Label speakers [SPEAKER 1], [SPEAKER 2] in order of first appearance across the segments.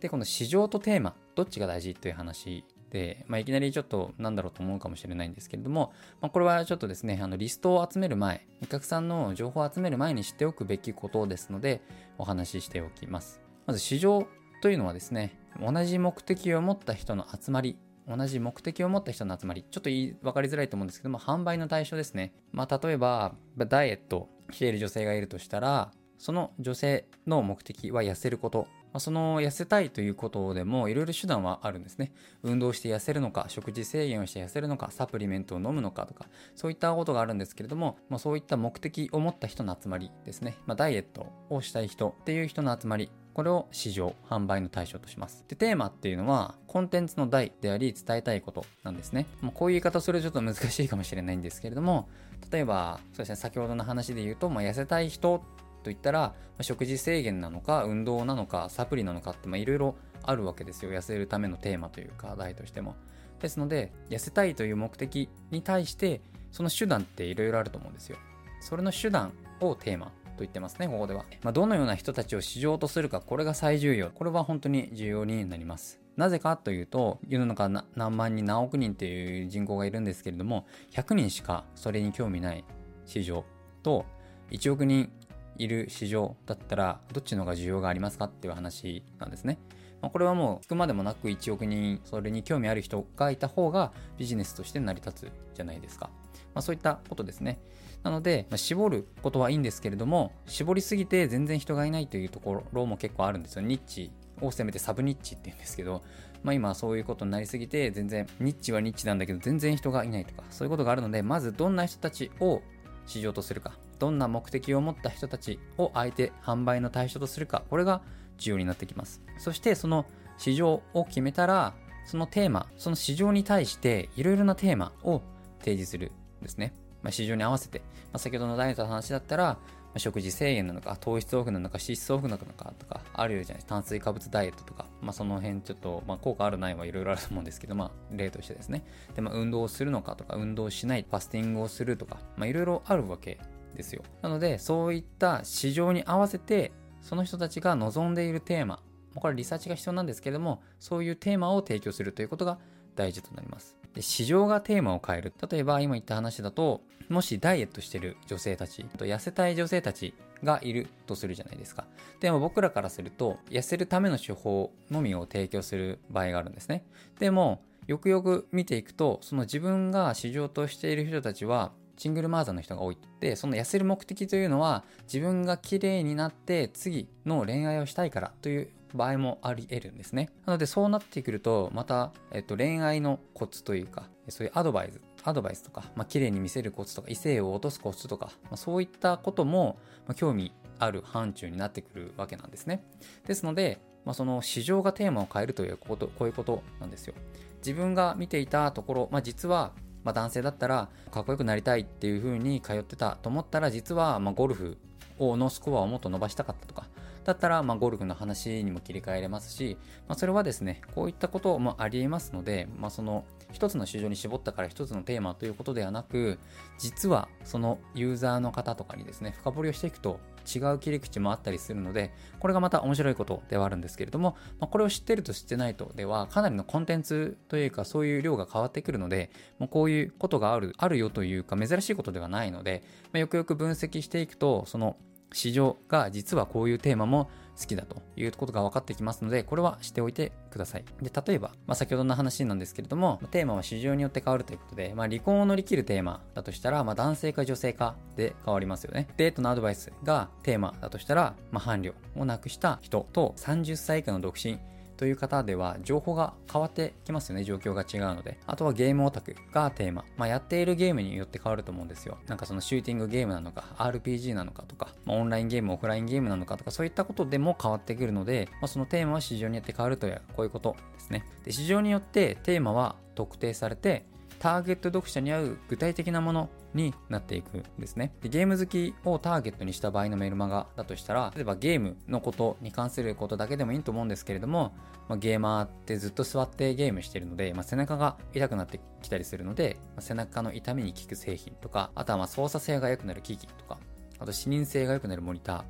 [SPEAKER 1] で、この市場とテーマ、どっちが大事という話で、まあ、いきなりちょっとなんだろうと思うかもしれないんですけれども、まあ、これはちょっとですね、あのリストを集める前、お客さんの情報を集める前に知っておくべきことですので、お話ししておきます。まず市場というのはですね、同じ目的を持った人の集まり、同じ目的を持った人の集まり、ちょっと言い分かりづらいと思うんですけども、販売の対象ですね。まあ、例えば、ダイエットしている女性がいるとしたら、その女性の目的は痩せることまその痩せたいということでもいろいろ手段はあるんですね。運動して痩せるのか、食事制限をして痩せるのか、サプリメントを飲むのかとか、そういったことがあるんですけれども、まあ、そういった目的を持った人の集まりですね。まあ、ダイエットをしたい人っていう人の集まり、これを市場、販売の対象とします。で、テーマっていうのは、コンテンツの題であり、伝えたいことなんですね。もうこういう言い方するとちょっと難しいかもしれないんですけれども、例えば、そうですね、先ほどの話で言うと、まあ、痩せたい人といったら、食事制限なのか、運動なのか、サプリなのかって、いろいろあるわけですよ。痩せるためのテーマというか、題としても。ですので、痩せたいという目的に対して、その手段っていろいろあると思うんですよ。それの手段をテーマと言ってますね、ここでは。まあ、どのような人たちを市場とするか、これが最重要。これは本当に重要になります。なぜかというと、世の中何万人何億人っていう人口がいるんですけれども、100人しかそれに興味ない市場と、1億人いる市場だったら、どっちの方が需要がありますかっていう話なんですね。まあ、これはもう聞くまでもなく1億人、それに興味ある人がいた方がビジネスとして成り立つじゃないですか。まあ、そういったことですね。なので、まあ、絞ることはいいんですけれども、絞りすぎて全然人がいないというところも結構あるんですよ。ニッチを攻めてサブニッチって言うんですけど、まあ今そういうことになりすぎて、全然、ニッチはニッチなんだけど全然人がいないとか、そういうことがあるので、まずどんな人たちを市場とするか、どんな目的を持った人たちを相手、販売の対象とするか、これが重要になってきます。そしてその市場を決めたら、そのテーマ、その市場に対していろいろなテーマを提示するんですね。まあ、市場に合わせて、まあ、先ほどのダイエットの話だったら、食事制限なのか、糖質オフなのか、脂質オフなのかとか、あるじゃないですか。炭水化物ダイエットとか、まあ、その辺ちょっと、まあ、効果あるないはいろいろあると思うんですけど、まあ、例としてですね。で、まあ、運動をするのかとか、運動しない、ファスティングをするとか、まあ、いろいろあるわけですよ。なので、そういった市場に合わせて、その人たちが望んでいるテーマ、これリサーチが必要なんですけども、そういうテーマを提供するということが大事となります。で市場がテーマを変える。例えば今言った話だと、もしダイエットしてる女性たち、と痩せたい女性たちがいるとするじゃないですか。でも僕らからすると、痩せるための手法のみを提供する場合があるんですね。でも、よくよく見ていくと、その自分が市場としている人たちは、シングルマザーの人が多い。で、その痩せる目的というのは、自分が綺麗になって次の恋愛をしたいからという場合もあり得るんですね。なのでそうなってくると、また、えっと、恋愛のコツというか、そういうアドバイス、アドバイスとか、まあ、綺麗に見せるコツとか、異性を落とすコツとか、まあ、そういったことも、まあ、興味ある範疇になってくるわけなんですね。ですので、まあ、その市場がテーマを変えるということ、こういうことなんですよ。自分が見ていたところ、まあ、実は、まあ、男性だったらかっこよくなりたいっていう風に通ってたと思ったら実はまゴルフをのスコアをもっと伸ばしたかったとかだったら、まあ、ゴルフの話にも切り替えれますし、まあ、それはですね、こういったこともあり得ますので、まあ、その、一つの市場に絞ったから一つのテーマということではなく、実はそのユーザーの方とかにですね、深掘りをしていくと違う切り口もあったりするので、これがまた面白いことではあるんですけれども、まあ、これを知ってると知ってないとでは、かなりのコンテンツというか、そういう量が変わってくるので、もうこういうことがある、あるよというか、珍しいことではないので、まあ、よくよく分析していくと、その市場が実はこういうテーマも好きだということが分かってきますので、これはしておいてください。で、例えば、まあ、先ほどの話なんですけれども、テーマは市場によって変わるということで、まあ、離婚を乗り切るテーマだとしたら、まあ、男性か女性かで変わりますよね。デートのアドバイスがテーマだとしたら、まあ、伴侶をなくした人と30歳以下の独身という方では情報が変わってきますよね、状況が違うので。あとはゲームオタクがテーマ。まあ、やっているゲームによって変わると思うんですよ。なんかそのシューティングゲームなのか、RPG なのかとか、まあ、オンラインゲーム、オフラインゲームなのかとか、そういったことでも変わってくるので、まあ、そのテーマは市場によって変わるという、こういうことですね。で、市場によってテーマは特定されて、ターゲット読者に合う具体的なものになっていくんですねで。ゲーム好きをターゲットにした場合のメルマガだとしたら、例えばゲームのことに関することだけでもいいと思うんですけれども、まあ、ゲーマーってずっと座ってゲームしてるので、まあ、背中が痛くなってきたりするので、まあ、背中の痛みに効く製品とか、あとはま操作性が良くなる機器とか、あと視認性が良くなるモニター、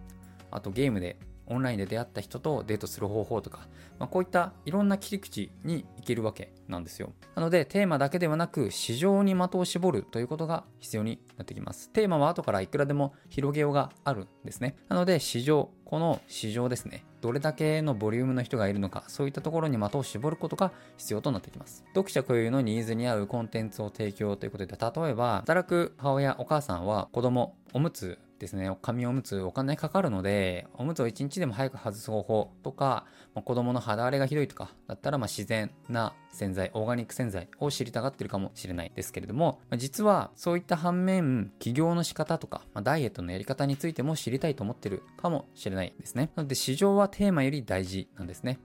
[SPEAKER 1] あとゲームでオンラインで出会った人とデートする方法とか、まあ、こういったいろんな切り口にけるわけなんですよ。なのでテーマだけではなく市場に的を絞るということが必要になってきます。テーマは後からいくらでも広げようがあるんですね。なので市場、この市場ですね。どれだけのボリュームの人がいるのか、そういったところに的を絞ることが必要となってきます。読者固有のニーズに合うコンテンツを提供ということで、例えば、働く母親、お母さんは子供、おむつですね、紙おむつお金かかるので、おむつを1日でも早く外す方法とか、まあ、子供の肌荒れがひどいとかだったら、まあ、自然なな洗剤、オーガニック洗剤を知りたがってるかもしれないですけれども、実はそういった反面、起業の仕方とか、ま、ダイエットのやり方についても知りたいと思ってるかもしれないですね。なので市場はテーマより大事なんですね。